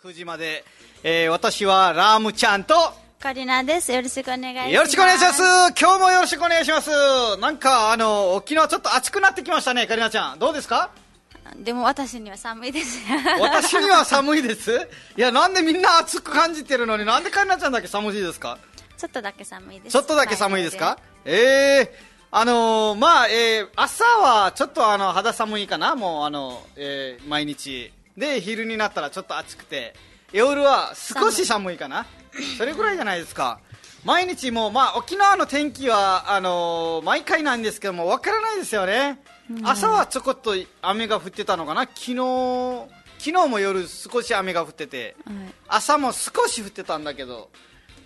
9時まで、えー私はラームちゃんと、カリナです。よろしくお願いします。よろしくお願いします。今日もよろしくお願いします。なんか、あの、沖縄ちょっと暑くなってきましたね、カリナちゃん。どうですか？でも私には寒いです。私には寒いです？いや、なんでみんな暑く感じてるのに、なんでカリナちゃんだけ寒いですか？ちょっとだけ寒いです。ちょっとだけ寒いですか？ええあのーまあ、えー朝はちょっとあの肌寒いかな、もうあの、えー毎日。で、昼になったらちょっと暑くて、夜は少し寒いかな。それぐらいじゃないですか。毎日もう、まあ、沖縄の天気は、あのー毎回なんですけども、わからないですよね。朝はちょこっと雨が降ってたのかな。昨日、昨日も夜少し雨が降ってて、はい朝も少し降ってたんだけど、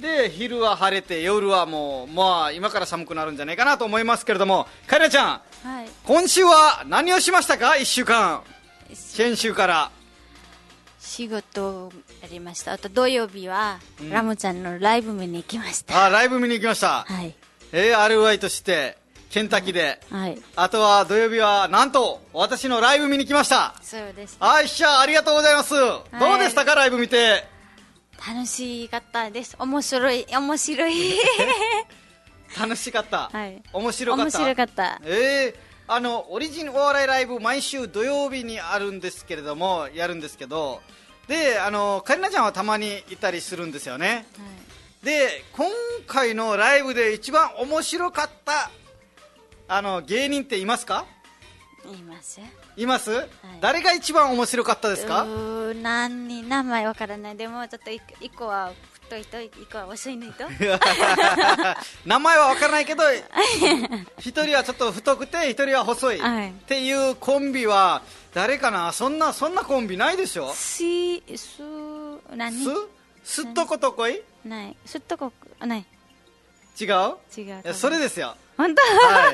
で、昼は晴れて、夜はもう、まあ、今から寒くなるんじゃないかなと思いますけれども、カイラちゃん、はい。今週は何をしましたか？一週間。先週から。仕事をやりました。あと土曜日は、ラムちゃんのライブ見に行きました。あ、ライブ見に行きました。はい。えー、RY として、ケンタッキーで。はい。あとは土曜日は、なんと、私のライブ見に来ました。そうです。あいっしゃ、ありがとうございます。どうでしたか、ライブ見て？楽しかったです。面白い、面白い。楽しかった。はい面白かった。面白かったええあの、オリジンお笑いライブ、毎週土曜日にあるんですけれども、やるんですけど、で、あの、カリナちゃんはたまにいたりするんですよね。で、今回のライブで一番面白かった、あの、芸人っていますか？言います。います、誰が一番面白かったですか？何に名前わからない。でも、ちょっと一一個は太い人、一個は遅い人？名前は分からないけど、一人はちょっと太くて、一人は細い。はいっていうコンビは、誰かな？そんな、そんなコンビないでしょ？し、す、何？す？すっとことこい？ない。すっとこ、ない。違う？違うそれですよ。本当？は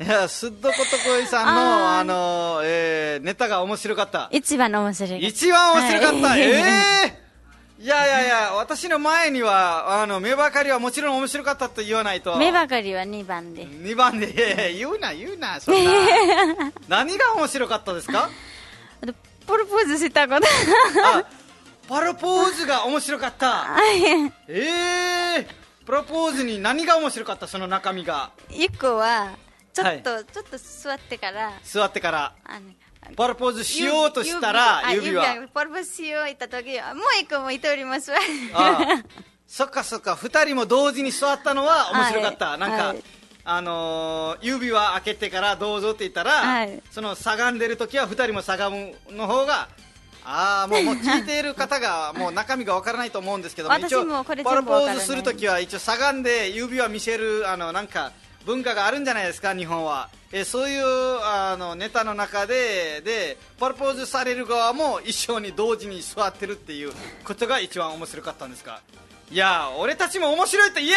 い。いや、すっとことこいさんの、ああーの、えー、ネタが面白かった。一番の面白い。一番面白かった。はいええいやいやいや、私の前には、あの、目ばかりはもちろん面白かったと言わないと。目ばかりは2番で。2番で、言うな、言うな、そんな。何が面白かったですか？プロポーズしたこと。あ、パロポーズが面白かった。ええプロポーズに何が面白かった？その中身が。一個は、ちょっと、はちょっと座ってから、座ってから、あの、パロポーズしようとしたら、指は。指プロポーズしよう言った時は、もう一個もいておりますわ。そっかそっか、二人も同時に座ったのは面白かった。はいなんか、はいあのー指輪開けてからどうぞって言ったら、はいそのしゃがんでる時は二人もしゃがむの方が、ああ、もう、もう聞いている方が、もう中身がわからないと思うんですけども、私一応、パロポーズするときは、一応しゃがんで指輪見せる、あの、なんか、文化があるんじゃないですか、日本は。えそういうあのネタの中ででパロポーズされる側も一緒に同時に座ってるっていうことが一番面白かったんですかいや俺たちも面白いって言え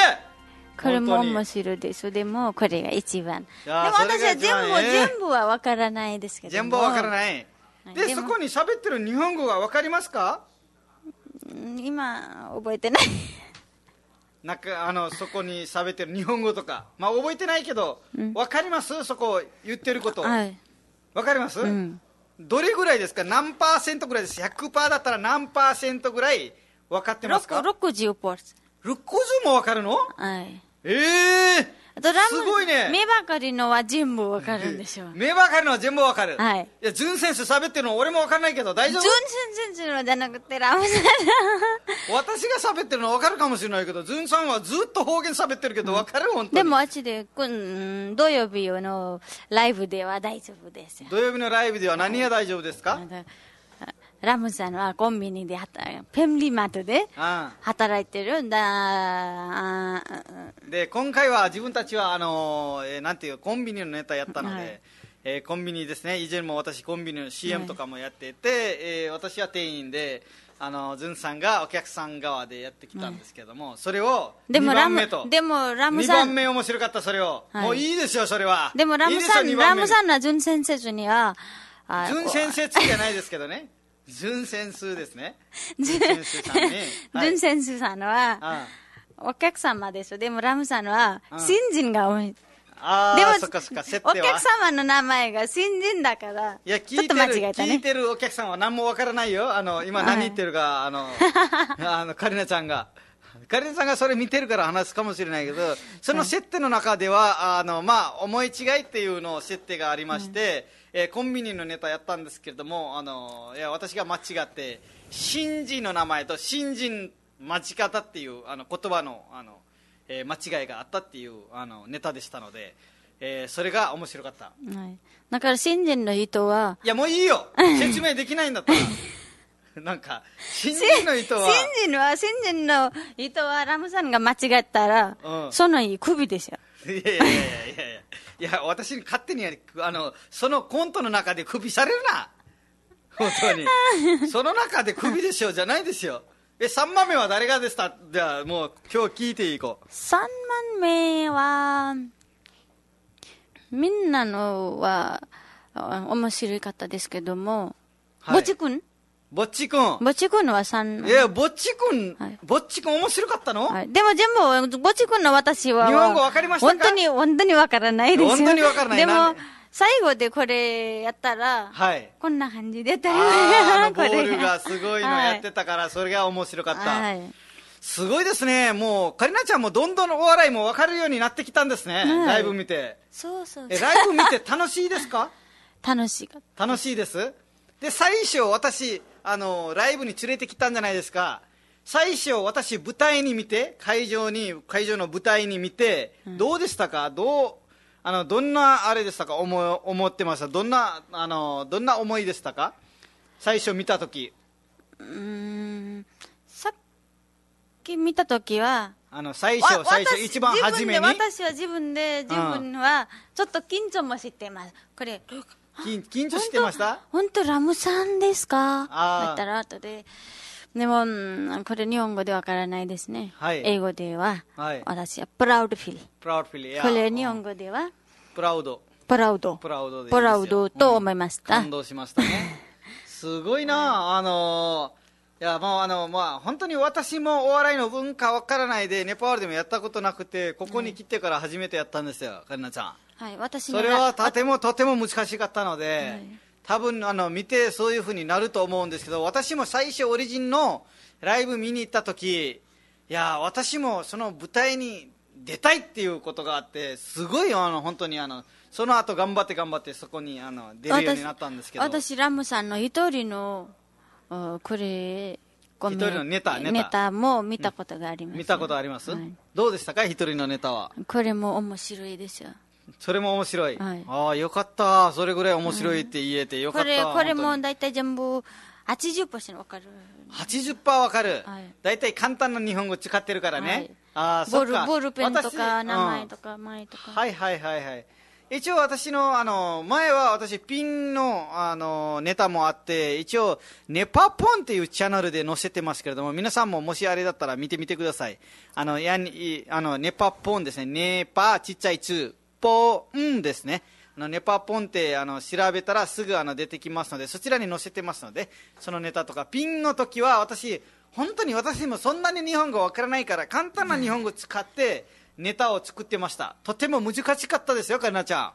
これも面白いです。でも、これが一番。いでも私は全部、一番ね全部はわからないですけども。全部わからい。ないででもそこに喋ってる日本語がわかりますか？今、覚えてない。なんかあのそこに喋ってる日本語とか。まあ覚えてないけどわ、かります？そこ言ってること。わ、はい。かります、うん。どれぐらいですか？何パーセントぐらいです？100%だったら何パーセントぐらい分かってますか？60%。60も分かるの？はい。ええあとラムすごいね目ばかりのは全部わかるんでしょう。目ばかりのは全部分かるはいいや純選手喋ってるの俺も分かんないけど大丈純夫？然全然のじゃなくて、ラムさん。私が喋ってるの分かるかもしれないけど純さんはずっと方言喋ってるけど分かる？本当にでもあっちで、こん土曜日のライブでは大丈夫ですよ。土曜日のライブでは何が大丈夫ですか、あのラムさんはコンビニで働い、フェミリーマートであ働いてるんだ。で今回は自分たちはあのーえーなんていうコンビニのネタやったので、はい。えーコンビニですね。以前も私コンビニの CM とかもやっていて、えー私は店員であのズンさんがお客さん側でやってきたんですけども、それを2でもラム番目と、でもラム2さん、番目面白かったそれを、はい。もういいですよそれは。でもラムさん、いいラムさんの純先生には、あ純先生じゃないですけどね純先生ですね。純純先生さんね、はい。純先生さんは、あお客様です。でもラムさんはうん、新人が多い。あでもあそっかそっかお客様の名前が新人だから、いや聞いてる。聞いてるお客さんは何もわからないよ。あの今何言ってるか、あの あのカリナちゃんが。カリナちゃんがそれ見てるから話すかもしれないけどその設定の中ではあの、まあ、思い違いっていうの設定がありまして、えーコンビニのネタやったんですけれどもあのいや私が間違って新人の名前と新人間違ったっていうあの言葉のあの、えー間違いがあったっていうあのネタでしたので、えーそれが面白かったはい。だから新人の人は、いや、もういいよ 説明できないんだったら。なんか、新人の人は、新人は、新人の人はラムさんが間違ったら、うんその日首でしょ。いやいやいやいやいや、いや、私に勝手に、あの、そのコントの中で首されるな。本当に。その中で首でしょ、じゃないですよ。え、3番目は誰がでしたじゃあ、もう今日聞いていこう。3番目は、みんなのは、あ面白かったですけども、はいぼちくん？ぼっちくん。ぼちくんは3、いや、ぼっちくん、はいぼっちくん面白かったの、はい、でも全部、ぼちくんの私は、日本語わかりましたか？本当に、本当にわからないですよ。本当にわからないでも最後でこれやったら、はい。こんな感じでやったあーあのボ これールがすごいのやってたから、それが面白かった。はい。すごいですね。もう、カリナちゃんもどんどんお笑いも分かるようになってきたんですね。はいライブ見て。そうそうえ、ライブ見て楽しいですか？楽しかった。楽しいです。で、最初私、あの、ライブに連れてきたんじゃないですか。最初私舞台に見て、会場に、会場の舞台に見て、どうでしたか？どう、あの、どんなあれでしたか？思い思ってました？どんな、あの、どんな思いでしたか？最初見たとき。うーん、さっき見たときは、あの、最初、わ最初、私一番初めに。自分で私は自分で、自分は、ちょっと緊張もしてます。これ、緊緊張してました？本当ラムさんですか？だったら後で。でも、うんこれ日本語でわからないですね。はい英語では、はい私はプラウドフィル。プラウドフィリこれ日本語では、プラウド。プラウド。プラウドプラウドと思いました。感動しましたね。すごいなあのいや、もうあの、まあ、本当に私もお笑いの文化わからないで、ネパールでもやったことなくて、ここに来てから初めてやったんですよ、カリナちゃん。はい、私のそれはとてもとても難しかったので、はい。多分あの見てそういうふうになると思うんですけど私も最初オリジンのライブ見に行った時いや私もその舞台に出たいっていうことがあってすごいあの本当にあのその後頑張って頑張ってそこにあの出るようになったんですけど。私、ラムさんの一人の、あこれ、一人のネタネタ。も見たことがあります。見たことあります、はい。どうでしたか？一人のネタは。これも面白いですよ。それも面白い、はい。ああよかった。それぐらい面白いって言えてよかった、これ、これも大体全部80%わかる。80%わかる、はい。大体簡単な日本語使ってるからね、はい。ああそっか。ルボールペンと私か、名前うんとか、前とか。はいはいはいはい。一応私のあの前は私ピンのあのネタもあって一応ネパポンっていうチャンネルで載せてますけれども皆さんももしあれだったら見てみてください。あのやにあのネパポンですね。ネパちっちゃいツポンですね。あのネパポンってあの調べたらすぐあの出てきますのでそちらに載せてますのでそのネタとか。ピンの時は私本当に私もそんなに日本語わからないから簡単な日本語使ってネタを作ってました。とても難しかったですよカリナちゃん。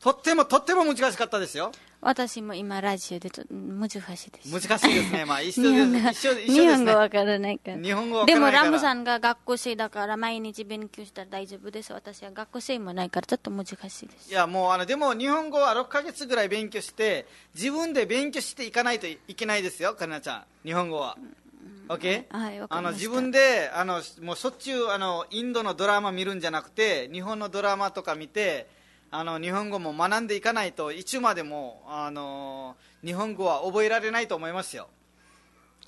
とってもとっても難しかったですよ。私も今ラジオでちょっと難しいです。難しいですね まあ一緒です一緒一日緒ですね本語わからないから。日本語わからないからでもラムさんが学校生だから毎日勉強したら大丈夫です。私は学校生もないからちょっと難しいですい。やもうあのでも日本語は6ヶ月ぐらい勉強して自分で勉強していかないといけないですよカリナちゃん日本語は OK? はいわかありましたの自分であのもうしょっちゅうあのインドのドラマ見るんじゃなくて日本のドラマとか見てあの日本語も学んでいかないといつまでもあの日本語は覚えられないと思いますよ。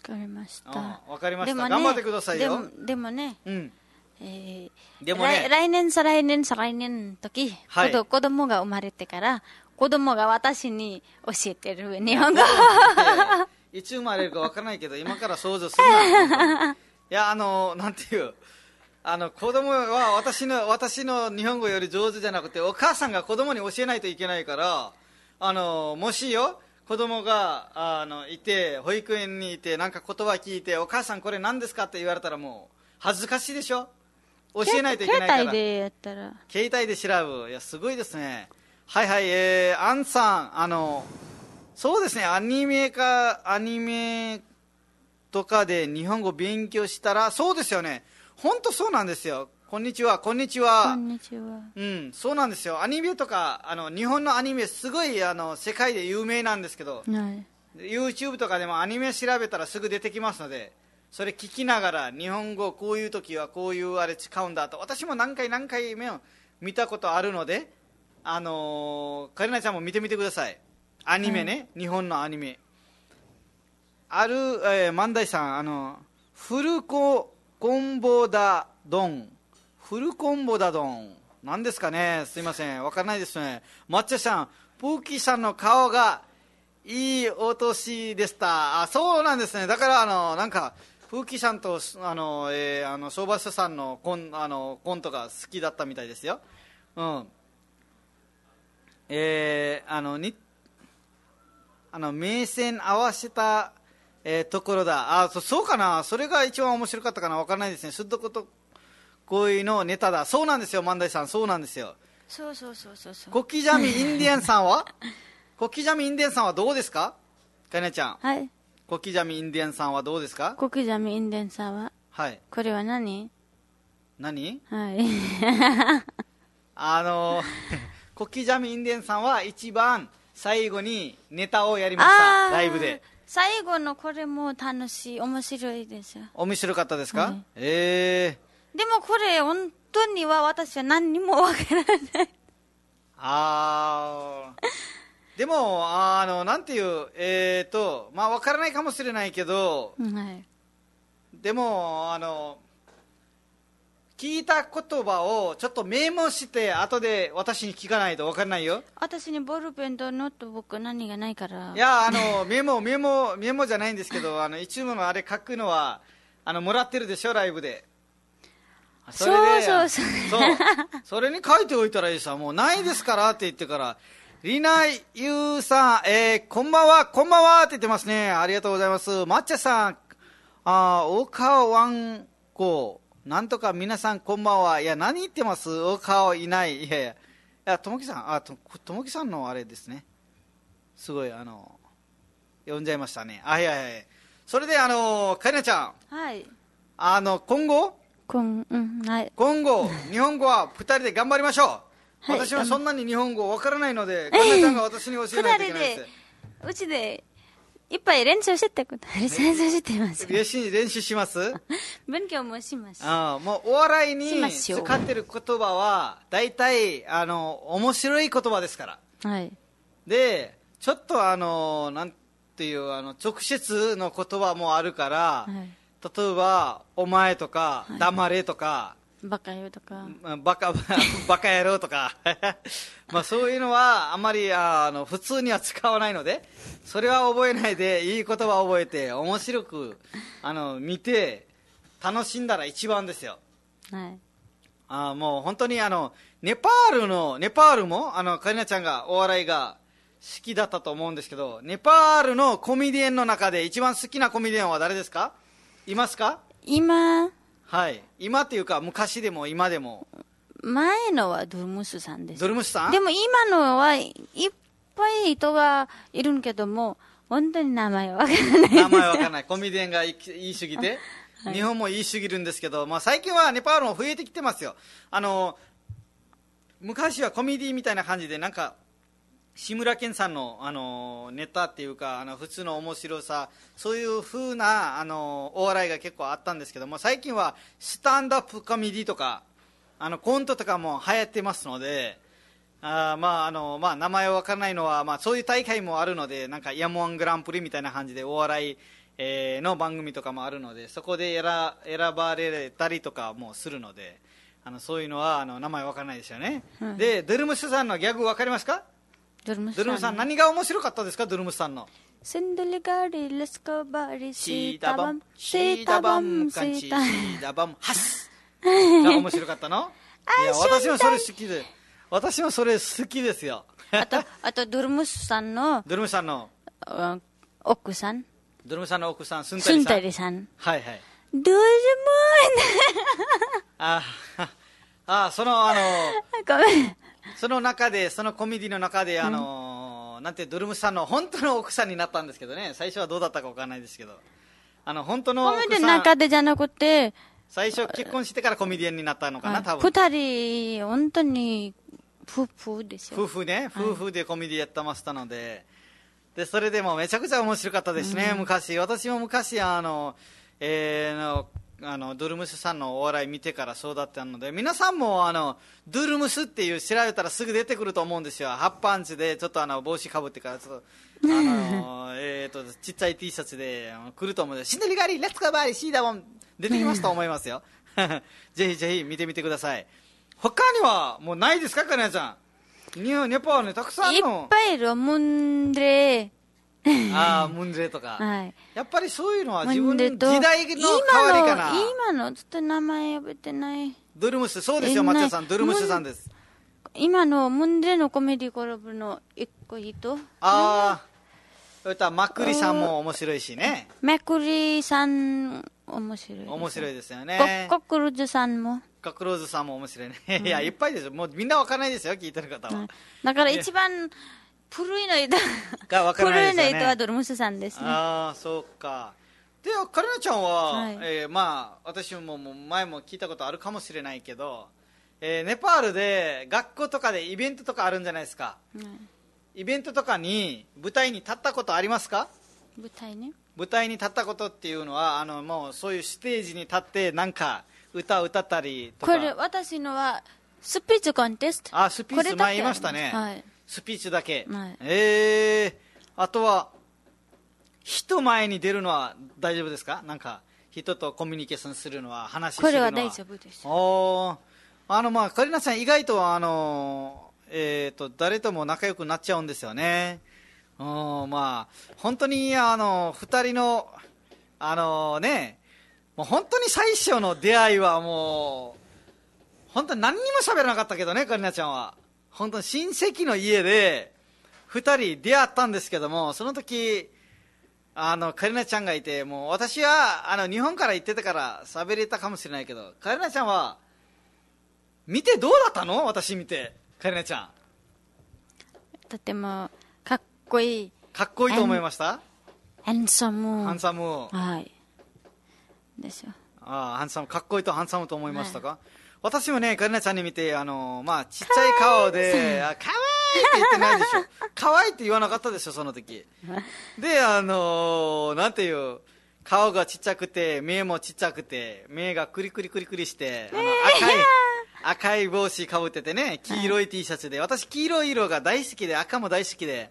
わかりました。あわかりました。ね頑張ってくださいよ。でもでもね、うん。えーでもね来来年、再来年、再来年の時、はい。子供子供が生まれてから、子供が私に教えてる日本語。いつ生まれるかわからないけど今から想像するな。いやあのなんていうあの子供は私の私の日本語より上手じゃなくてお母さんが子供に教えないといけないからあのもしよ子供があのいて保育園にいてなんか言葉聞いてお母さんこれ何ですかって言われたらもう恥ずかしいでしょ？教えないといけないから。携帯でやったら。携帯で調べるいやすごいですね。はいはいえー、アンさんあのそうですね。アニメかアニメとかで日本語勉強したらそうですよね本当そうなんですよ。こんにちは。こんにちこはんにちは。うん。そうなんですよ。アニメとかあの日本のアニメすごいあの世界で有名なんですけどはい。YouTube とかでもアニメ調べたらすぐ出てきますのでそれ聞きながら日本語こういう時はこういうあれ使うんだと私も何回何回目を見たことあるのであのー、カリナちゃんも見てみてください。アニメね、日本のアニメ。ある、えー、万代さんあのフルコンボダドンフルコンボダドン何ですかね？すいませんわからないですね抹茶さんプーキーさんの顔がいいお年でした。あ、そうなんですね。だから、あの、なんか、風紀さんと、あの、えーあの、相場師さんのコン、あの、コントが好きだったみたいですよ。うん。えーあの、に、あの、目線合わせた、えーところだ。あ、そそうかな。それが一番面白かったかな。わからないですね。すっとこと、こういうのネタだ。そうなんですよ、万代さん。そうなんですよ。そうそうそうそうそう。コキジャミ インディアンさんは？コキジャミインディアンさんはどうですか？かなちゃん。はい。コキジャミインディアンさんはどうですか？コキジャミインデンさんは、はい。これは何？何？はい。あの、コキジャミインディアンさんは一番最後にネタをやりました。ライブで。最後のこれも楽しい、面白いですよ。面白かったですか、はいええでもこれ、本当には私は何にもわからない。あー。でも、あの、なんていう、えーと、まあ、わからないかもしれないけど、はい。でも、あの、聞いた言葉をちょっとメモして、後で私に聞かないとわからないよ。私にボールペンとノートブック何がないから。いや、あの、メモ、メモ、メモじゃないんですけど、あの、いつものあれ書くのは、あの、もらってるでしょ、ライブで。そうそうそうそう。それに書いておいたらいいさ、もうないですからって言ってから、リナユウさん、えー、こんばんは、こんばんはって言ってますね。ありがとうございます。抹茶さん、あー、おかわんこ、なんとか皆さんこんばんは。いや、何言ってます？お顔いない。いやいや。いや、ともきさん、あ、と、ともきさんのあれですね。すごい、あの、呼んじゃいましたね。あ、いやいや。それで、あの、かりなちゃん、はい。あの、今後、こん、うん、はい。今後、日本語は二人で頑張りましょう。はい私はそんなに日本語わからないので、かりなちゃんが私に教えないといけないです。うちで、いっぱい練習してくだ練習してます。練 習練習します？勉強もします。ああもうお笑いしに使ってる言葉は、大体、あの、面白い言葉ですから。はい。で、ちょっとあの、なんていう、あの、直接の言葉もあるから、はい。例えば、お前とか、黙れとか、バカよとか。まあバカ、バカ野郎とか、まあそういうのはあんまりあの普通には使わないので、それは覚えないで、いい言葉を覚えて、面白くあの見て、楽しんだら一番ですよ。はい。あもう本当にあの、ネパールの、ネパールも、あの、カリナちゃんがお笑いが好きだったと思うんですけど、ネパールのコメディエンの中で一番好きなコメディエンは誰ですか？いますか？今、はい。今っていうか、昔でも今でも。前のはドルムスさんですド。ルムシさん？でも今のはいっぱい人がいるけども、本当に名前はわからない。名前わかんない。コメディエンが言い言い過ぎて、日本も言い過ぎるんですけど、まあ最近はネパールも増えてきてますよ。あの、昔はコメディみたいな感じで、なんか、志村けんさんの、あの、ネタっていうか、あの、普通の面白さ、そういう風な、あの、お笑いが結構あったんですけども、最近はスタンドアップコメディとか、あの、コントとかも流行ってますので、あーまああのまあ、名前わからないのは、まあ、そういう大会もあるので、なんか、ヤモワングランプリみたいな感じで、お笑い、えーの番組とかもあるので、そこで選選ばれたりとかもするので、あのそういうのはあの名前わからないですよね。はいで、ドゥルムスさんのギャグわかりますか？ドルムスさん。ドゥルムスさん、何が面白かったですか、ドゥルムスさんの。シンドリガリ、レスコバリ、シシータバンシータバン、シシータバン。ハスが面白かったの？いや、私もそれ好きで、私もそれ好きですよ。あと、あと、ドルムスさんの、ドゥルムスさんの、あ奥さん、ドゥルムスさんの奥さん、スンタスンリさん。タリさん。はいはい。どうでもああ、その、あの、ごめん。その中で、そのコメディの中で、あの、なんて、ドルムスさんの本当の奥さんになったんですけどね、最初はどうだったかわからないですけど、あの、本当のコメディの中でじゃなくて、最初結婚してからコメディアンになったのかな、多分。二人、本当に、夫婦ですよ。夫婦ね、夫婦でコメディやってましたので、で、それでもめちゃくちゃ面白かったですね、昔。私も昔、あの、えーの、あの、ドゥルムスさんのお笑い見てからそうだったので、皆さんも、あの、ドゥルムスっていう調べたらすぐ出てくると思うんですよ。ハッパンチで、ちょっとあの、帽子かぶってから、ちょっと、あの、えーと、ちっちゃい T シャツであの来ると思うんで、シンデリガリ、レッツゴーバーリ、シーダモン、出てきますと思いますよ。ぜひぜひ見てみてください。他には、もうないですか、かなちゃん。日本、ネパールにたくさんいっ、ぱいいる、ムンデ ああ、ムンデレとか。はい。やっぱりそういうのは自ム分時代の変わりかな。今の、ちょっと名前呼べてない。ドゥルムス、そうですよ、え松田さん。ドゥルムスさんです。今のムンデのコメディコラボの一個人ああ、歌、マクリさんも面白いしね。メクリさん、面白い。面白いですよね。ココクルズさんも。ガクローズさんも面白いね。いや、いっぱいですよ。もうみんなわからないですよ、聞いてる方は。だから一番古いの人、がわからないですよね古いの人はドルムスさんですね。ああ、そうか。で、カレナちゃんは、はいえーまあ、私ももう前も聞いたことあるかもしれないけど、えーネパールで学校とかでイベントとかあるんじゃないですか。うんイベントとかに舞台に立ったことありますか？舞台ね。舞台に立ったことっていうのはあのもうそういうステージに立ってなんか歌を歌ったりとかこれ、私のは、スピーチコンテスト。あスピーチ前言いましたね、はい。スピーチだけ、はい。えー、あとは人前に出るのは大丈夫ですか？なんか人とコミュニケーションするのは話するのはこれは。大丈夫です。おー。あのまあカリナさん意外とあのえー、と誰とも仲良くなっちゃうんですよね。うんまあ本当にあの二人のあのねもう本当に最初の出会いはもう本当に何にも喋らなかったけどねカリナちゃんは本当に親戚の家で二人出会ったんですけどもその時あのカリナちゃんがいてもう私はあの日本から行ってたから喋れたかもしれないけどカリナちゃんは見てどうだったの？私見てカリナちゃんとても、かっこいい。かっこいいと思いました？ハンサム。ハンサムはい。ですよ。ああハンサムかっこいいとハンサムと思いましたか、私もねカリナちゃんに見てあのまあちっちゃい顔であ可愛いって言ってないでしょ。可愛いって言わなかったでしょその時。であのなんていう顔がちっちゃくて目もちっちゃくて目がクリクリクリクリしてあの赤い赤い帽子かぶっててね黄色い T シャツで。私黄色い色が大好きで赤も大好きで。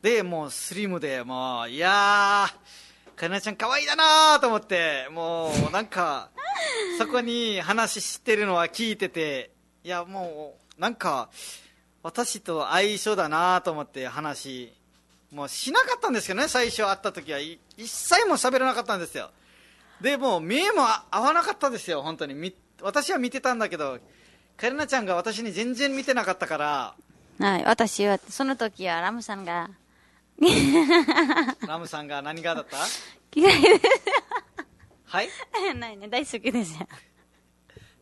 でもうスリムでもういやーかなちゃん可愛いだなーと思ってもうなんかそこに話してるのは聞いてていやもうなんか私と相性だなと思って話もうしなかったんですけどね最初会った時は。一切も喋らなかったんですよ。でもう目も合わなかったですよ本当に。私は見てたんだけどカレナちゃんが私に全然見てなかったから。はい。私は、その時はラムさんが、ラムさんが何がだった？嫌いではい？す。ないね。大好きですよ。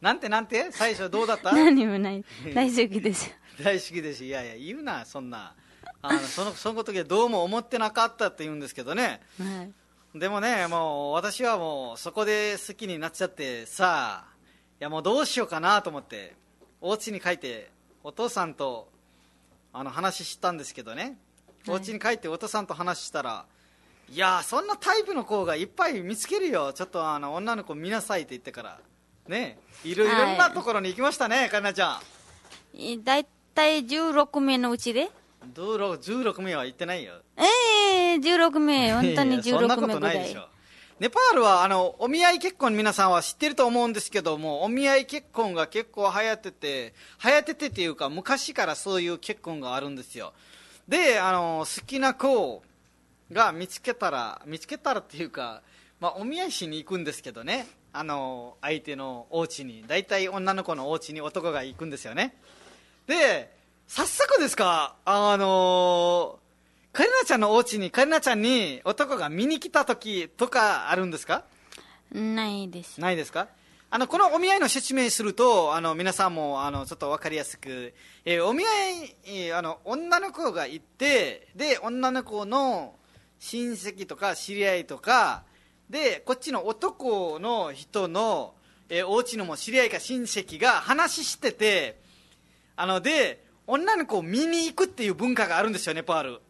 なんてなんて？最初どうだった？何もない。大好きですよ。大好きですいやいや言うなそんなあのそのその時はどうも思ってなかったって言うんですけどねはい。でもねもう私はもうそこで好きになっちゃってさあいやもうどうしようかなと思ってお家に帰ってお父さんとあの話したんですけどねおはい。家に帰ってお父さんと話したら、い、やそんなタイプの子がいっぱい見つけるよ。ちょっとあの女の子見なさいって言ってから。ね。いろいろんなところに行きましたね、かなちゃん。いだいたい16名のうちで？16 16名は行ってないよ。ええー、16名。本当にいやそんな16こ名ぐらい。とないでしょ。ネパールはあのお見合い結婚皆さんは知ってると思うんですけどもお見合い結婚が結構流行ってて流行っててっていうか昔からそういう結婚があるんですよであの好きな子が見つけたら見つけたらっていうか、まあ、お見合いしに行くんですけどね。あの相手のお家に大体女の子のお家に男が行くんですよね。で早速ですかあのカリナちゃんのお家にカリナちゃんに男が見に来た時とかあるんですか？ないです。ないですか？あのこのお見合いの説明するとあの皆さんもあのちょっと分かりやすく、えーお見合いえーあの女の子がいてで女の子の親戚とか知り合いとかでこっちの男の人の、えーお家のも知り合いか親戚が話しててあので女の子を見に行くっていう文化があるんですよネパール。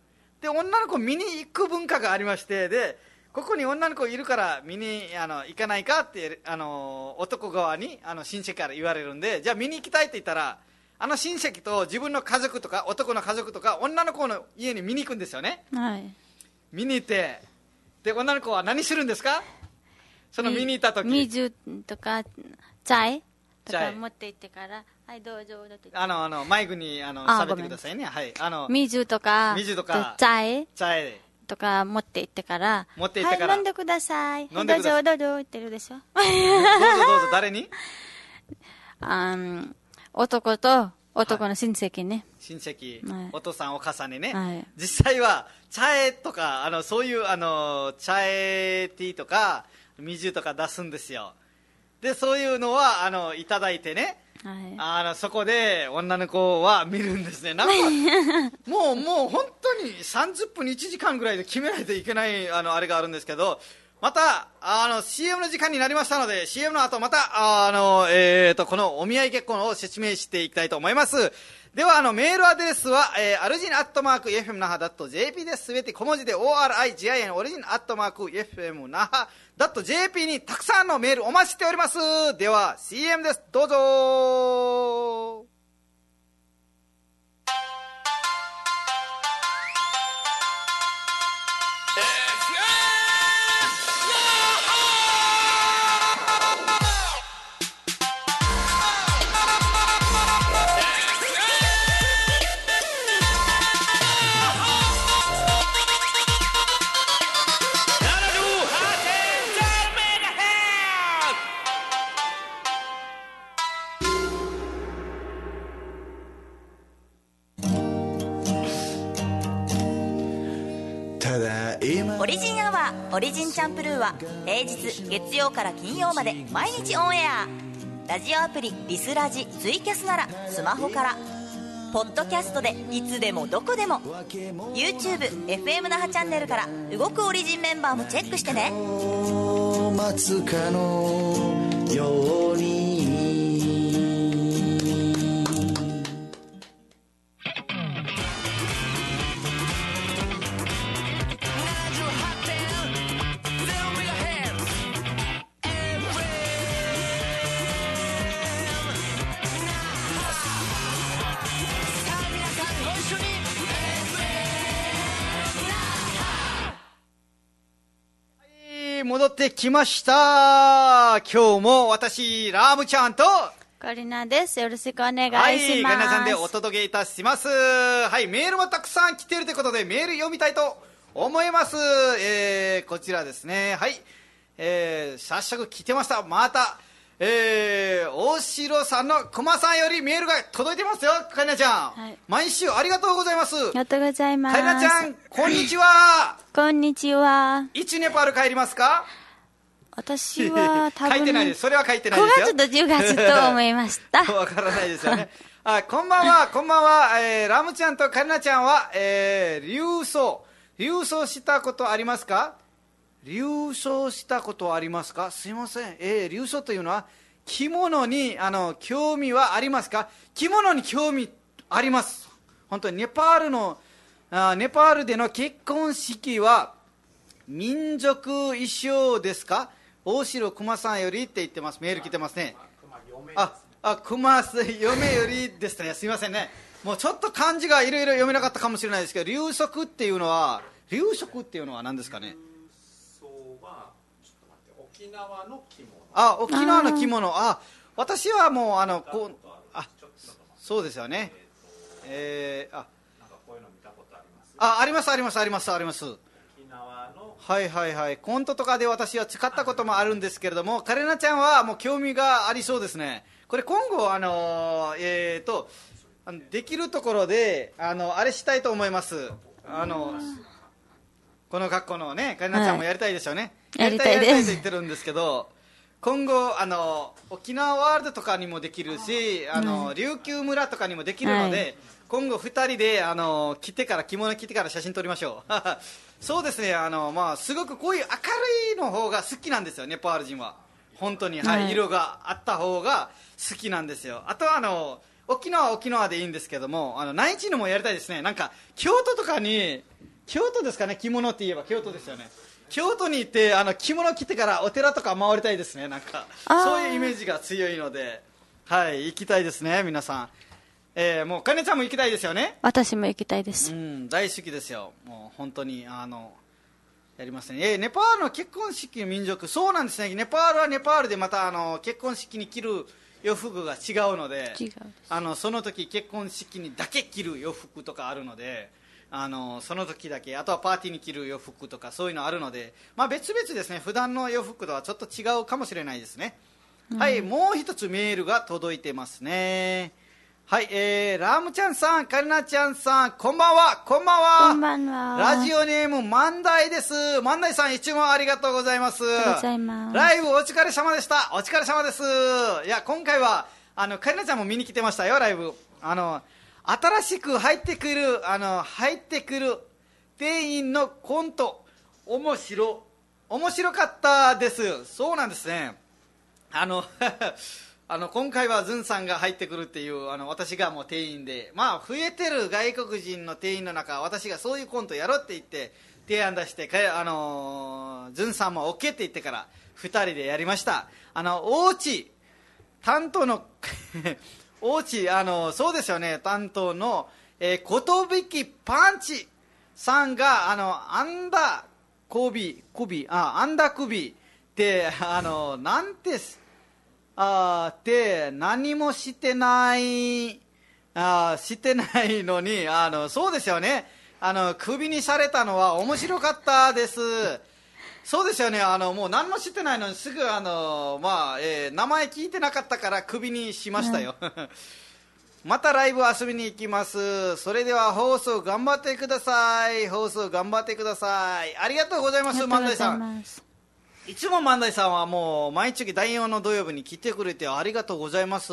で女の子を見に行く文化がありましてでここに女の子いるから見にあの行かないかってあの男側にあの親戚から言われるんでじゃあ見に行きたいって言ったらあの親戚と自分の家族とか男の家族とか女の子の家に見に行くんですよね。はい。見に行ってで女の子は何するんですか？その見に行った時。水とか、チャイ？とか持って行ってから、はい、どうぞ。あのあのマイクにあのあ喋ってくださいね。はい。あの水とか、水とかチャイ？チャイとか持って行ってから、持って行ってからはい、飲んでください。飲んでくださいはいどうぞ、どうぞ、言ってるでしょ。どうぞどうぞ誰にあん男と男の親戚ね。親戚、はいお父さんお母さんにね、はい実際は茶エとかあのそういうあの茶エティーとか水とか出すんですよでそういうのはあのいただいてねはい。あのそこで女の子は見るんですね なんかもうもう本当に30分1時間ぐらいで決めないといけないあのあれがあるんですけどまたあの CM の時間になりましたので CM の後またあの、えー、とこのお見合い結婚を説明していきたいと思いますではあのメールアドレスは、えー、アルジンアットマーク FM 那覇 .jp です。すべて小文字で ORIGIN オリジンアットマーク FM 那覇 .jp にたくさんのメールお待ちしております。では CM です。どうぞオリジンチャンプルーは平日月曜から金曜まで毎日オンエア。ラジオアプリ「リスラジ」ツイキャスならスマホから。ポッドキャストでいつでもどこでも。YouTubefm 那覇チャンネルから動くオリジンメンバーもチェックしてね。きました今日も私ラームちゃんとカリナです。よろしくお願いします。はい、ガナさんでお届けいたします。はい、メールもたくさん来ているということで、メール読みたいと思います。えー、こちらですね。はい、えー、早速来てました。また、えー、大城さんの熊さんよりメールが届いてますよ、カイナちゃん。はい毎週ありがとうございます。ありがとうございます。カイナちゃん、こんにちは。こんにちは。いつネパール帰りますか？私は多分、書いてないです。それは書いてない9ですよ。月と10月と思いました。わからないですよね。あ、こんばんは、こんばんは、えー、ラムちゃんとカリナちゃんは、えー、流送。流送したことありますか？流送したことありますか？すいません。えー、流送というのは、着物に、あの、興味はありますか？着物に興味あります。本当に、ネパールの、あネパールでの結婚式は、民族衣装ですか？大城熊さんよりって言ってます。メール来てますね。あ、あ、熊す、嫁よりですね。すいませんね。もうちょっと漢字がいろいろ読めなかったかもしれないですけど、流足っていうのは、流食っていうのは何ですかね？沖縄の着物あ、沖縄の着物。あ、私はもう、あの、こう、あ、そうですよね。えー、あ、あ、あります、あります、あります、あります。沖縄のはいはいはい。コントとかで私は使ったこともあるんですけれどもカレナちゃんはもう興味がありそうですね。これ今後あのーえーとできるところであのあれしたいと思います。あのこの学校のねカレナちゃんもやりたいですよね、やりたいやりですと言ってるんですけど今後あの沖縄ワールドとかにもできるしあの、琉球村とかにもできるので、はい。今後2人であの着てから着物着てから写真撮りましょうそうですね。あの、まあ、すごくこういう明るいの方が好きなんですよ。ネパール人は。本当に、はい。はい。色があった方が好きなんですよ。あとはあの沖縄は沖縄でいいんですけどもあの内地のもやりたいですね。なんか京都とかに京都ですかね。着物って言えば。京都ですよね。京都に行ってあの着物着てからお寺とか回りたいですね。なんかそういうイメージが強いので。はい。行きたいですね皆さんえーもうかねちゃんも行きたいですよね？私も行きたいです。うん大好きですよ。もう本当にあのやりますね、えーネパールの結婚式の民族そうなんですね。ネパールはネパールでまたあの結婚式に着る洋服が違うのであのその時結婚式にだけ着る洋服とかあるのであのその時だけあとはパーティーに着る洋服とかそういうのあるので、まあ、別々ですね。普段の洋服とはちょっと違うかもしれないですね、はいもう一つメールが届いてますねはい、えー、ラムちゃんさん、カリナちゃんさん、こんばんは、こんばんは。こんばんはラジオネーム、万代です。万代さん、一問ありがとうございます。ありがとうございますライブお疲れ様でした。お疲れ様です。いや、今回は、あの、カリナちゃんも見に来てましたよ、ライブ。あの、新しく入ってくる、あの、入ってくる店員のコント、面白、面白かったです。そうなんですね。あの あの今回はズンさんが入ってくるっていうあの私がもう店員で、まあ、増えてる外国人の店員の中私がそういうコントやろうって言って提案出してあのズンさんも OK って言ってから2人でやりました。あの大内担当の 大内あのそうですよね。担当の、えー、寿パンチさんがあのアンダー首首あアンダー首ってあのなんてすあーで何もしてないあーしてないのにあのそうですよね。あのクビにされたのは面白かったです。そうですよね。あのもう何もしてないのにすぐあの、まあえー名前聞いてなかったからクビにしましたよ、またライブ遊びに行きます。それでは放送頑張ってください。放送頑張ってください。ありがとうございます万代さんいつも万代さんはもう毎月第4の土曜日に来てくれてありがとうございます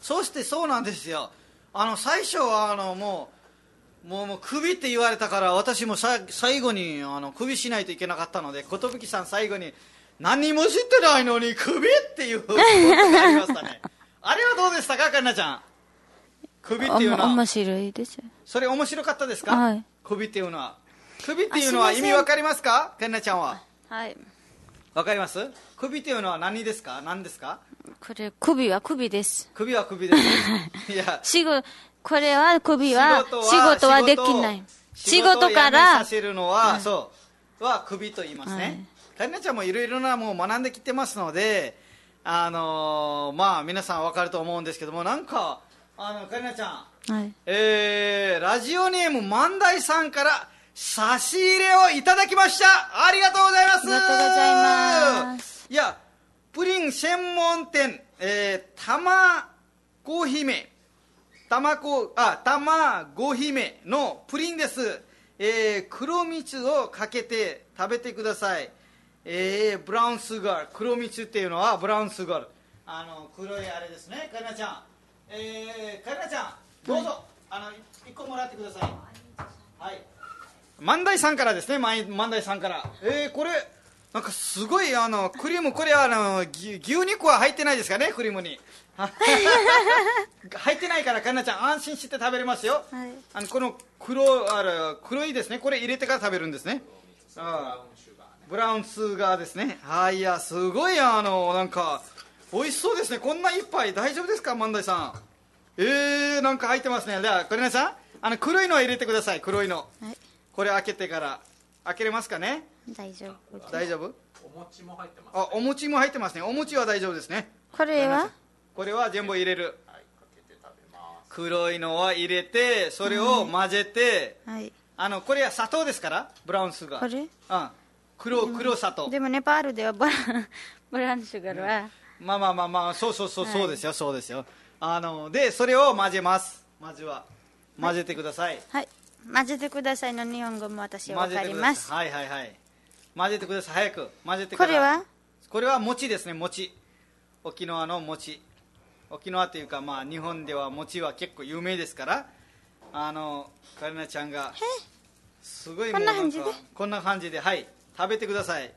そしてそうなんですよあの最初はあのもうもうもうクビって言われたから私もさ最後にあのクビしないといけなかったので寿さん最後に何も知ってないのにクビっていうことがありましたね あれはどうでしたかかんなちゃん？クビっていうのは面白いです。それ面白かったですか、はいクビっていうのはクビっていうのは意味わかりますかかんなちゃんははい。わかります？首っていうのは何ですか？何ですか？これ、首は首です。首は首です。ね いや。仕事、これは首は、仕事はできない。仕を事からさ、せるのは、そうは首と言いますね、かりなちゃんもいろいろなもう学んできてますのであのーまあ皆さんわかると思うんですけどもなんかあのかりなちゃん。はい。えー、ラジオネーム万代さんから差し入れをいただきました。ありがとうございます。ありがとうございます。いやプリン専門店えー、たまご姫。たまこあたまご姫のプリンです。えー、黒蜜をかけて食べてください。えー、ブラウンスガー。ル黒蜜っていうのはブラウンスガー。ルあの黒いあれですね。かりなちゃん。えー、かりなちゃんどうぞ、あの一個もらってください。はい万代さんからですね万代さんから。えー、これなんかすごいあのクリームこれはあの牛牛肉は入ってないですかねクリームに。入ってないからかなちゃん安心して食べれますよ、はい。あのこの黒あれ黒いですね。これ入れてから食べるんですね。ブラウンスーガーですね。はいいやすごいあのなんか美味しそうですね。こんな一杯大丈夫ですか万代さん？えー、なんか入ってますね。じゃあこれなさんあの黒いのは入れてください。黒いの。はい。これ開けてから。開けれますかね？大丈夫。大丈夫？お餅も入ってますあお餅も入ってますね。お餅は大丈夫ですね。これは？これは全部入れる。はいかけて食べます。黒いのは入れてそれを混ぜて、はい。あのこれは砂糖ですからブラウンスが。これ？うん。黒黒砂糖。でもネパールではブラン、ブラウンシュガーは、まあまあまあまあそうそうそうはい。そうですよ、そうですよ。あのでそれを混ぜます。まずは。混ぜてください、はい。混ぜてくださいの日本語も私はわかります。はいはいはい。混ぜてください。早く。混ぜてから。これは？これは餅ですね餅。沖縄の餅。沖縄というかまあ日本では餅は結構有名ですからあのカリナちゃんがすごいこんな感じで？こんな感じではい。食べてください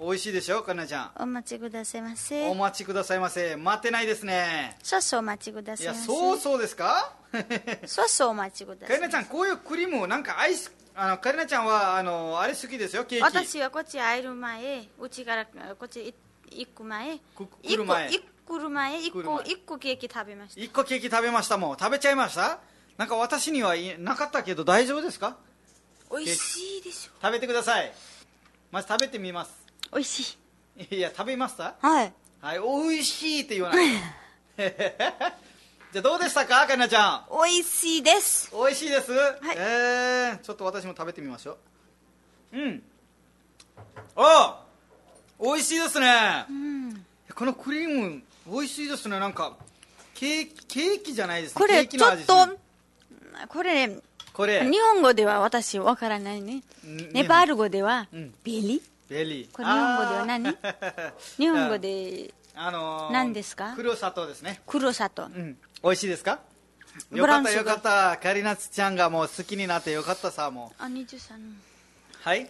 美味しいでしょカリナちゃん。お待ちくださいませ。お待ちくださいませ。待ってないですね。少々お待ちくだいやさいませ。そうそうですか？少々お待ちくださいカリナちゃんこういうクリームなんかアイスあのカリナちゃんはあのあれ好きですよケーキ。私はこっち入る前うちからこっちい行く前。く一個来る前一個来る前。一個一個ケーキ食べました。一個ケーキ食べましたもん食べちゃいました？なんか私にはいなかったけど大丈夫ですか？美味しいでしょ。食べてください。まず食べてみます美味しい。いや食べました？はい。はい美味しいって言わない。じゃあどうでしたかかなちゃん？美味しいです。美味しいです、い。えー、ちょっと私も食べてみましょう。うん。あ美味しいですね、このクリーム美味しいですね。なんかケーキケーキじゃないですね。これケーキのちょっとねこれねこれ。日本語では私わからないね。んネパール語ではうん。ビリ？ベリー。これ日本語では何？日本語であのー、何ですか？黒砂糖ですね。黒砂糖。うん。美味しいですか？よかったよかった。カリナツちゃんがもう好きになってよかったさもう。あ二十三はい？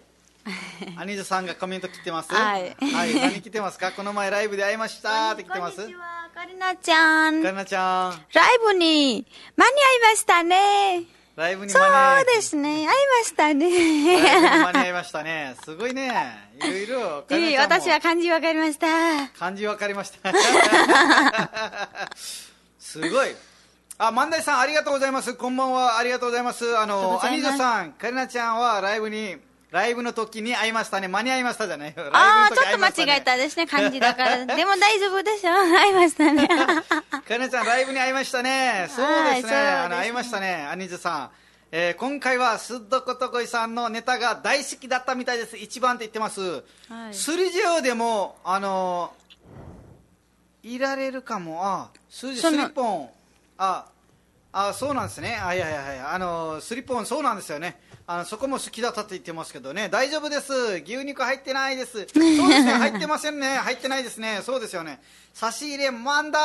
アニジュさんがコメント来てます？はい。はい、何来てますか？この前ライブで会いました。って来てます？こんにちは。カリナちゃん。カリナちゃん。ライブに間に合いましたねライブにそうですね。会いましたね。間に合いましたね。すごいね。いろいろ。いい私は漢字わかりました。漢字分かりました。すごい。あ万代さんありがとうございます。こんばんは。ありがとうございます。あのアニジョさんカリナちゃんはライブにライブの時に会いましたね。間に合いましたじゃない。よああ、ちょっと間違えた。ですね、漢字だから。でも大丈夫でしょ会いましたね。カリナちゃんライブに会いましたね。そうはいですね。あの会いましたねアニジョさん。えー今回はすっどことこいさんのネタが大好きだったみたいです。一番って言ってます、はい。スリジオでもあのいられるかも。あスリスリポン。ああそうなんですね。あいやいやい。やあのスリポンそうなんですよねあのそこも好きだったって言ってますけどね。大丈夫です。牛肉入ってないです。そうですね。入ってませんね。入ってないですね。そうですよね。差し入れマンダ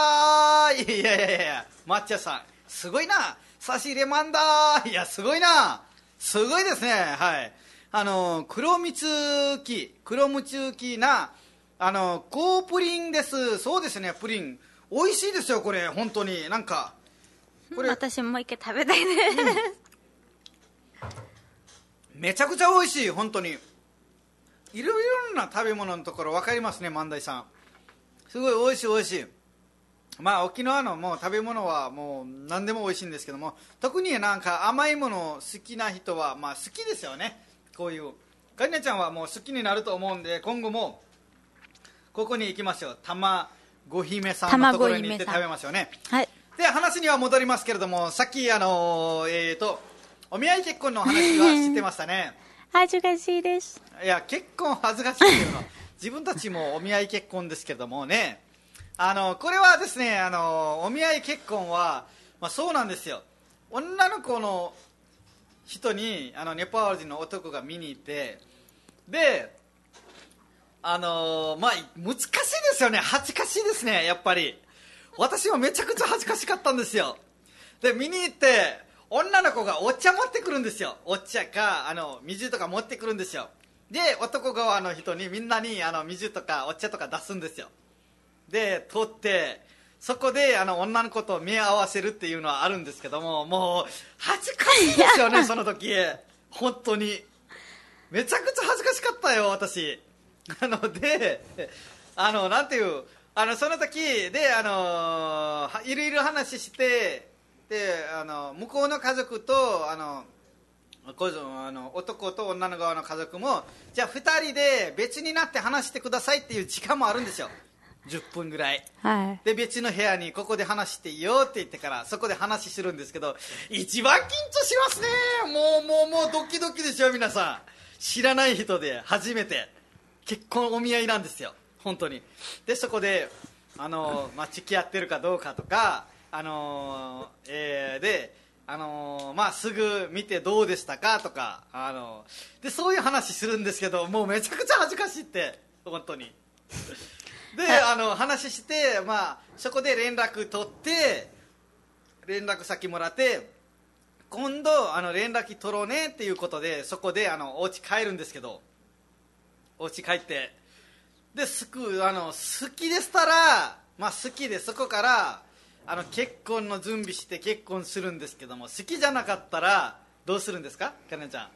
ーいやいやいや。いや抹茶さん。すごいな。差し入れマンダーいやすごいな。すごいですね。はい。あの黒蜜き黒蜜きなあのコープリンです。そうですねプリン。美味しいですよこれ。本当に。なんかこれ。私もう一回食べたいです。めちゃくちゃ美味しい本当に。いろいろな食べ物のところ分かりますね万代さん。すごい美味しい美味しい。まあ沖縄のもう食べ物はもう何でも美味しいんですけども特になんか甘いもの好きな人はまあ好きですよね。こういう。かりなちゃんはもう好きになると思うんで今後もここに行きましょう玉ご姫さんのところに行って食べましょうね。はい。で話には戻りますけれどもさっきあのえー、とお見合い結婚の話は知ってましたね。恥ずかしいです。いや結婚恥ずかしいっていうの自分たちもお見合い結婚ですけどもね。あのこれはですねあのお見合い結婚は、まあ、そうなんですよ。女の子の人にあのネパール人の男が見に行ってであのまあ難しいですよね。恥ずかしいですねやっぱり。私はめちゃくちゃ恥ずかしかったんですよ。で見に行って女の子がお茶持ってくるんですよ。お茶かあの水とか持ってくるんですよ。で男側の人にみんなにあの水とかお茶とか出すんですよ。で取ってそこであの女の子と目合わせるっていうのはあるんですけどももう恥ずかしいですよねその時。本当に。めちゃくちゃ恥ずかしかったよ私。なのであのなんていうあのその時であのはいろいろ話してであの向こうの家族とあのこあの男と女の側の家族もじゃあ2人で別になって話してくださいっていう時間もあるんですよ。10分ぐらい。はい。で別の部屋にここで話していいよって言ってからそこで話するんですけど一番緊張しますね。もうもうもうドキドキですよ皆さん。知らない人で初めて。結婚お見合いなんですよ。本当に。でそこであの、まあ、付き合ってるかどうかとかあの、えーであのーまあ、すぐ見てどうでしたかとか、あのでそういう話するんですけどもうめちゃくちゃ恥ずかしいって本当に。であの話して、まあ、そこで連絡取って連絡先もらって今度あの連絡取ろうねっていうことでそこであのお家帰るんですけどお家帰って。ですぐあの好きでしたら、まあ、好きでそこからあの結婚の準備して結婚するんですけども好きじゃなかったらどうするんですか？かなちゃん。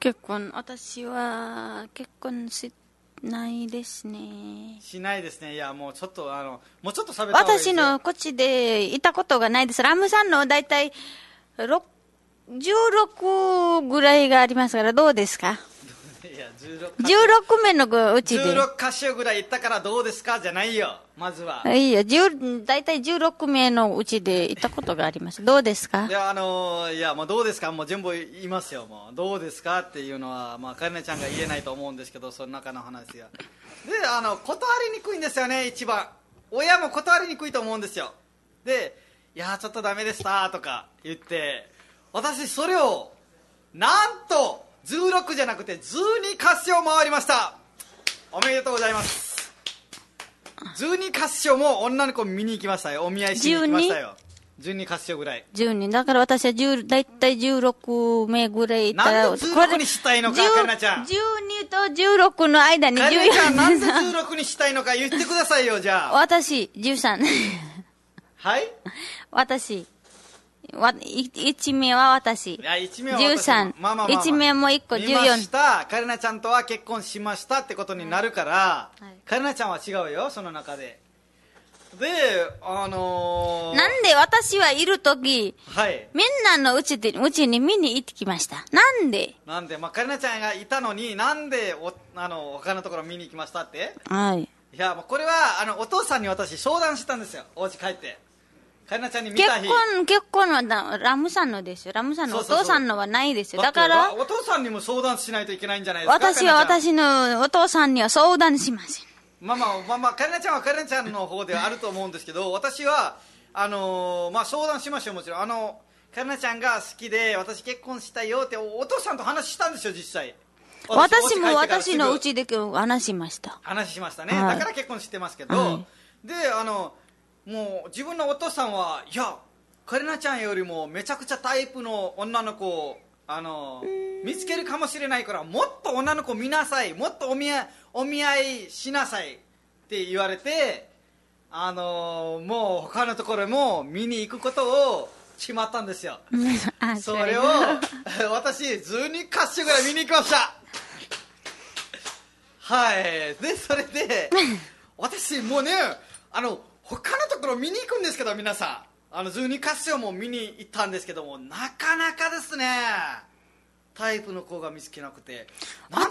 結婚。私は結婚しないですね。しないですね。いやもうちょっとあのもうちょっと喋った私よ。のこっちでいたことがないです。ラムさんの大体ろ16ぐらいがありますからどうですか？16 16名のうちで。16箇所ぐらい行ったからどうですか？じゃないよ。まずは。いいよ。10大体16名のうちで行ったことがあります。どうですか？いやあのいやもうどうですか？もう全部言いますよ。もうどうですか？っていうのはまあかねちゃんが言えないと思うんですけどその中の話が。であの断りにくいんですよね一番。親も断りにくいと思うんですよ。でいやちょっとダメでしたとか言って私それをなんと16じゃなくて12カシオ回りました。おめでとうございます。12カシオも女の子見に行きましたよ。お見合いしに行きましたよ。12カシオぐらい。12だから私は10大体16名ぐらいいた。らなんで16にしたいのか10かなちゃん。12と16の間にかねちゃんなんで14 16にしたいのか言ってくださいよじゃあ。私13はい？私わい1名は私。いや1名は私13まあまあまあまあ。一名も1個見ま14した。カレナちゃんとは結婚しましたってことになるから、はい。カレナちゃんは違うよその中で。であのー、なんで私はいるとき、はい。みんなのうちで、うちに見に行ってきました。なんで？なんで、まあ、カレナちゃんがいたのになんでおあの他のところ見に行きましたって？はい。いやもうこれはあのお父さんに私相談したんですよ。お家帰ってカレナちゃんに見結た日。婚、結婚はだラムさんのですよ。ラムさんのお父さんのはないですよ。だから、お父さんにも相談しないといけないんじゃないですか私は私のお父さんには相談しません。まあまあまあまあカレナちゃんはカレナちゃんの方ではあると思うんですけど 私はあのーまあ相談しましたよもちろん。あのカレナちゃんが好きで私結婚したいよっておお父さんと話したんですよ実際。私も私のうちで話しました。話しましたね、はい。だから結婚してますけど、はであのもう自分のお父さんはいやカレナちゃんよりもめちゃくちゃタイプの女の子をあの見つけるかもしれないからもっと女の子見なさいもっとお見合いお見合いしなさいって言われてあのもう他のところも見に行くことを決まったんですよ。あそれを私12カッシュぐらい見に行きました。はい。でそれで 私もうねあの他のところ見に行くんですけど皆さん。あの12カッシュも見に行ったんですけどもなかなかですね。タイプの子が見つけなくて。私よ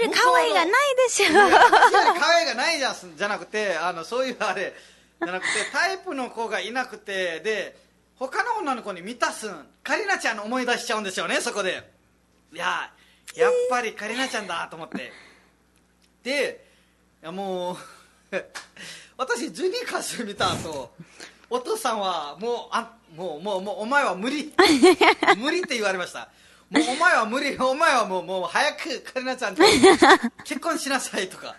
り可愛いがないですよ。いや私より可愛いがないじゃんじゃなくてあのそういうあれじゃなくてタイプの子がいなくてで他の女の子に満たすん。カリナちゃんの思い出しちゃうんですよねそこで。いややっぱりカリナちゃんだと思って。でいやもう私ジュニカス見た後 お父さんはもうあもうもうもうお前は無理。無理って言われました。もうお前は無理。お前はもうもう早くカリナちゃんと結婚しなさいとか。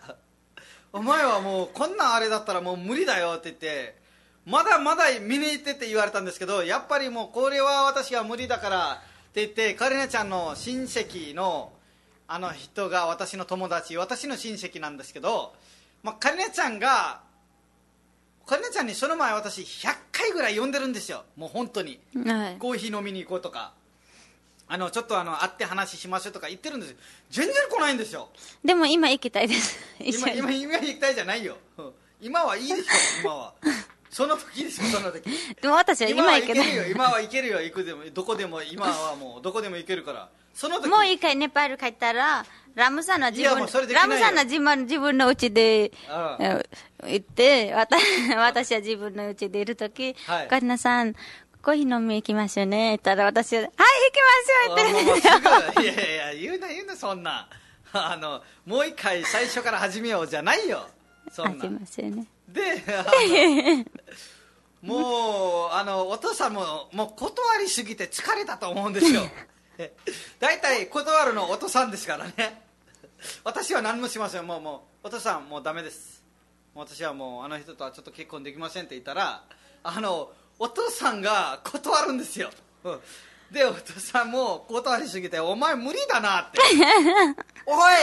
お前はもうこんなあれだったらもう無理だよって言ってまだまだ見に行ってって言われたんですけどやっぱりもうこれは私は無理だからって言ってカリナちゃんの親戚のあの人が私の友達私の親戚なんですけど、まあ、カリナちゃんがカリナちゃんにその前私100回ぐらい呼んでるんですよ。もう本当に。はい。コーヒー飲みに行こうとか。あのちょっとあの会って話しましょうとか言ってるんですよ。全然来ないんですよ。でも今行きたいです。一今今今行きたいじゃないよ。うん。今はいいでしょ今はその時ですよその時。でも私は今行けない。るよ今は行けるよ行くでもどこでも今はもうどこでも行けるから。その時もう一回ネパール帰ったら、ラムさんの自いやも分うそれできないよ。ラムさんの自分自分の家でああ。え行って、わた 私は自分の家でいるとき、はい。カリナさん、コーヒー飲み行きましょうね。言ったら私は、はい、行きましょう言って。るんですよ。い。やいやいや言うな言うなそんな。あのもう一回最初から始めようじゃないよ。そんな。あすいませんね。でもうあのお父さんももう断りすぎて疲れたと思うんですよ。え大体断るのお父さんですからね。私は何もしません。もうもうお父さんもうダメです。私はもうあの人とはちょっと結婚できませんって言ったらあのお父さんが断るんですよ。うん。でお父さんも断りすぎてお前無理だなって。おい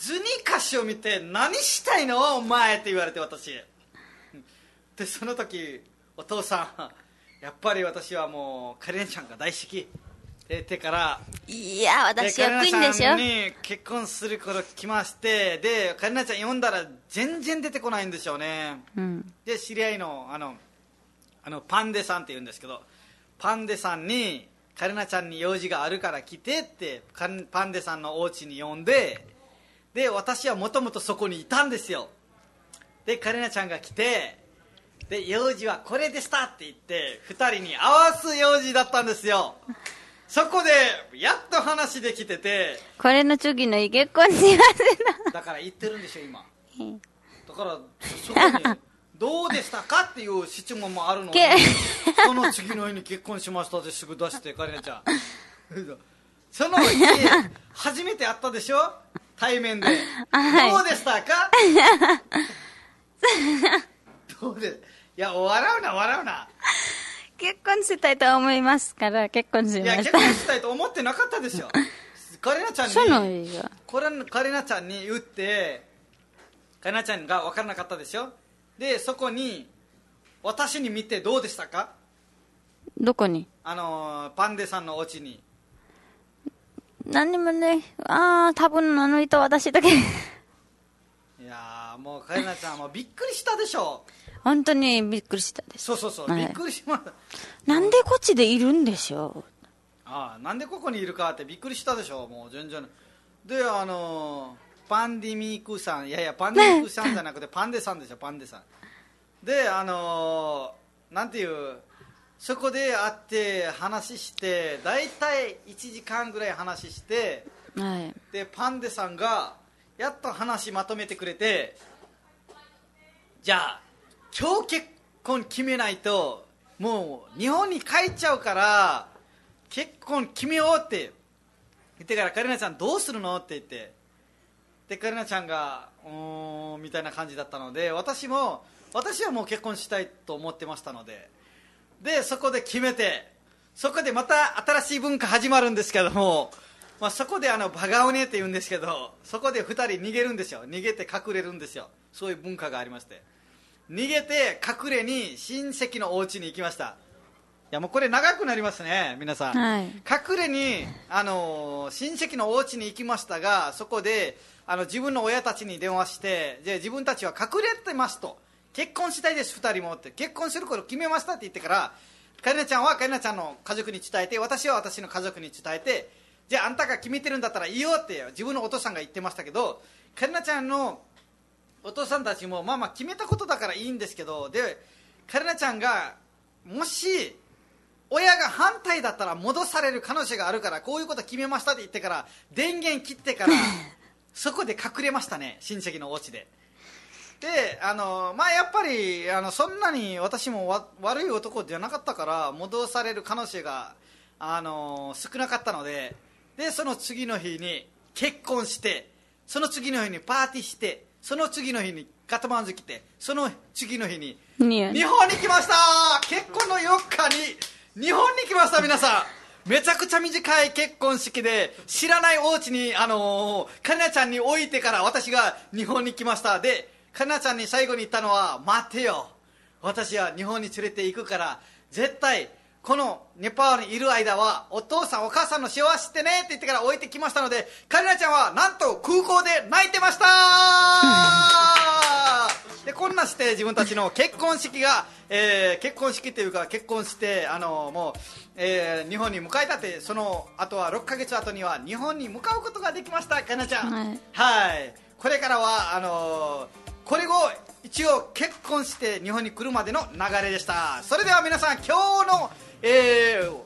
図に歌詞を見て何したいの？お前って言われて私でその時お父さんやっぱり私はもうカレンちゃんが大好きって言ってからいや、で私はクイーンですよカレナちゃん。に結婚する頃来ましてでカレナちゃん読んだら全然出てこないんでしょうねうん。で知り合いのあのあのパンデさんって言うんですけどパンデさんにカレナちゃんに用事があるから来てってパンデさんのお家に呼んでで私はもともとそこにいたんですよ。でカレナちゃんが来てで用事はこれでしたって言って2人に合わす用事だったんですよ。そこでやっと話できててこれの次の日結婚しますだから言ってるんでしょ今。な。だからそこにどうでしたかっていう質問もあるのその次の日に結婚しましたってすぐ出してカレナちゃん。その日初めて会ったでしょ？対面で、はい。どうでしたか？どうで？いや笑うな笑うな。結婚したいと思いますから、結婚しいや結ました。婚したいと思ってなかったでしょ カレナちゃんに。これカレナちゃんに言ってカレナちゃんが分からなかったでしょ？でそこに私に見てどうでしたか？どこに？あのーパンデさんのお家に何にもね、ああ、多分あの人私だけ。いやーもうカレナちゃんもびっくりしたでしょ。本当にびっくりしたです。そうそうそう、はい。びっくりしましたなんでこっちでいるんでしょああなんでここにいるかってびっくりしたでしょもう全然。であのーパンディミークさんいやいやパンディミークさんじゃなくてパンデさんでしょパンデさん。であのーなんていうそこで会って話して大体1時間ぐらい話してうはい。でパンデさんがやっと話まとめてくれてじゃあ今日結婚決めないともう日本に帰っちゃうから結婚決めようって。言ってからカレナちゃんどうするの？って言って。でカレナちゃんがうーんみたいな感じだったので私も私はもう結婚したいと思ってましたのででそこで決めてそこでまた新しい文化始まるんですけども、まあ、そこであのバガオネって言うんですけどそこで2人逃げるんですよ。逃げて隠れるんですよ。そういう文化がありまして。逃げて隠れに親戚のお家に行きました。いやもうこれ長くなりますね皆さん、はい。隠れに、あのー親戚のお家に行きましたがそこであの自分の親たちに電話してじゃあ自分たちは隠れてますと結婚したいです2人もって。結婚すること決めましたって言ってからカリナちゃんはカリナちゃんの家族に伝えて私は私の家族に伝えてじゃああんたが決めてるんだったらいいよって自分のお父さんが言ってましたけどカリナちゃんのお父さんたちもまあまあ決めたことだからいいんですけどでカレナちゃんがもし親が反対だったら戻される可能性があるからこういうこと決めましたって言ってから電源切ってから そこで隠れましたね親戚のお家でであのまあやっぱりあのそんなに私もわ悪い男じゃなかったから戻される可能性があの少なかったのででその次の日に結婚してその次の日にパーティーしてその次の日にカトマンズ来てその次の日にに日本に来ました!結婚の4日に日本に来ました皆さん!めちゃくちゃ短い結婚式で知らないお家にあのー、カリナちゃんに置いてから私が日本に来ました。でカリナちゃんに最後に言ったのは待てよ。私は日本に連れて行くから。絶対このネパールにいる間はお父さんお母さんの幸せしてねって言ってから置いてきましたのでカリナちゃんはなんと空港で泣いてました。でこんなして自分たちの結婚式が、えー結婚式というか結婚してあのもう、えー日本に迎えたってその後は6ヶ月後には日本に向かうことができましたかなちゃん。はい。はい。これからはあのーこれを一応結婚して日本に来るまでの流れでした。それでは皆さん今日の、えー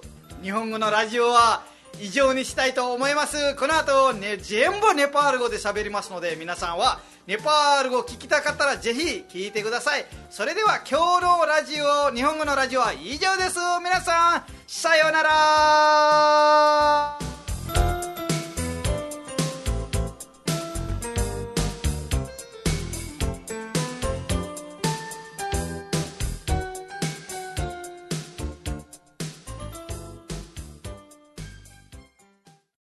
日本語のラジオは、以上にしたいと思います。この後ね全部ネパール語で喋りますので皆さんはネパール語聞きたかったらぜひ聞いてください。それでは今日のラジオ日本語のラジオは以上です。皆さんさようなら。